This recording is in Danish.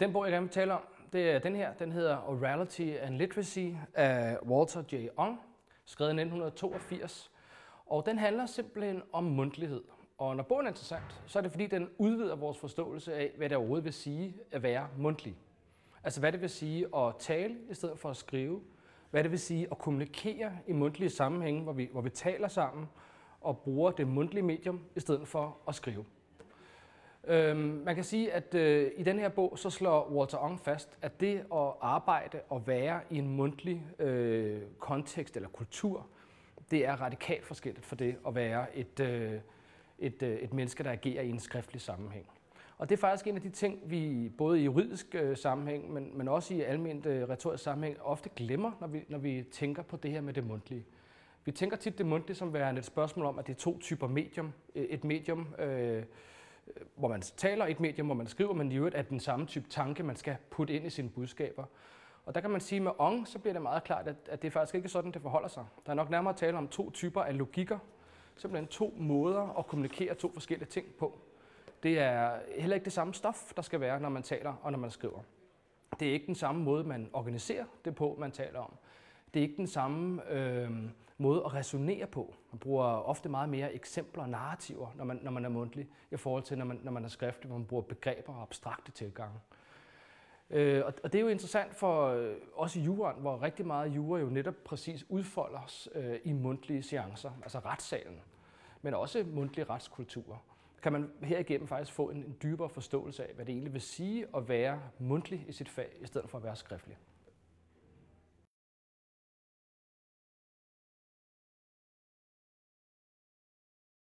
Den bog, jeg gerne vil tale om, det er den her. Den hedder Orality and Literacy af Walter J. Ong, skrevet i 1982. Og den handler simpelthen om mundtlighed. Og når bogen er interessant, så er det fordi, den udvider vores forståelse af, hvad det overhovedet vil sige at være mundtlig. Altså hvad det vil sige at tale i stedet for at skrive. Hvad det vil sige at kommunikere i mundtlige sammenhænge, hvor vi, hvor vi taler sammen og bruger det mundtlige medium i stedet for at skrive. Øhm, man kan sige, at øh, i den her bog, så slår Walter Ong fast, at det at arbejde og være i en mundtlig øh, kontekst eller kultur, det er radikalt forskelligt for det at være et, øh, et, øh, et menneske, der agerer i en skriftlig sammenhæng. Og det er faktisk en af de ting, vi både i juridisk øh, sammenhæng, men, men også i almindelig øh, retorisk sammenhæng, ofte glemmer, når vi, når vi tænker på det her med det mundtlige. Vi tænker tit det mundtlige som værende et spørgsmål om, at det er to typer medium. Øh, et medium, øh, hvor man taler, et medium, hvor man skriver, men i øvrigt er den samme type tanke, man skal putte ind i sine budskaber. Og der kan man sige, at med Ong, så bliver det meget klart, at, at det er faktisk ikke sådan, det forholder sig. Der er nok nærmere tale om to typer af logikker, simpelthen to måder at kommunikere to forskellige ting på. Det er heller ikke det samme stof, der skal være, når man taler og når man skriver. Det er ikke den samme måde, man organiserer det på, man taler om. Det er ikke den samme øh, måde at resonere på. Man bruger ofte meget mere eksempler og narrativer, når man, når man er mundtlig, i forhold til, når man, når man er skriftlig, hvor man bruger begreber og abstrakte tilgange. Øh, og, og det er jo interessant for øh, os i juraen, hvor rigtig meget jura jo netop præcis udfolder øh, i mundtlige seancer, altså retssalen, men også mundtlige retskulturer kan man herigennem faktisk få en, en dybere forståelse af, hvad det egentlig vil sige at være mundtlig i sit fag, i stedet for at være skriftlig.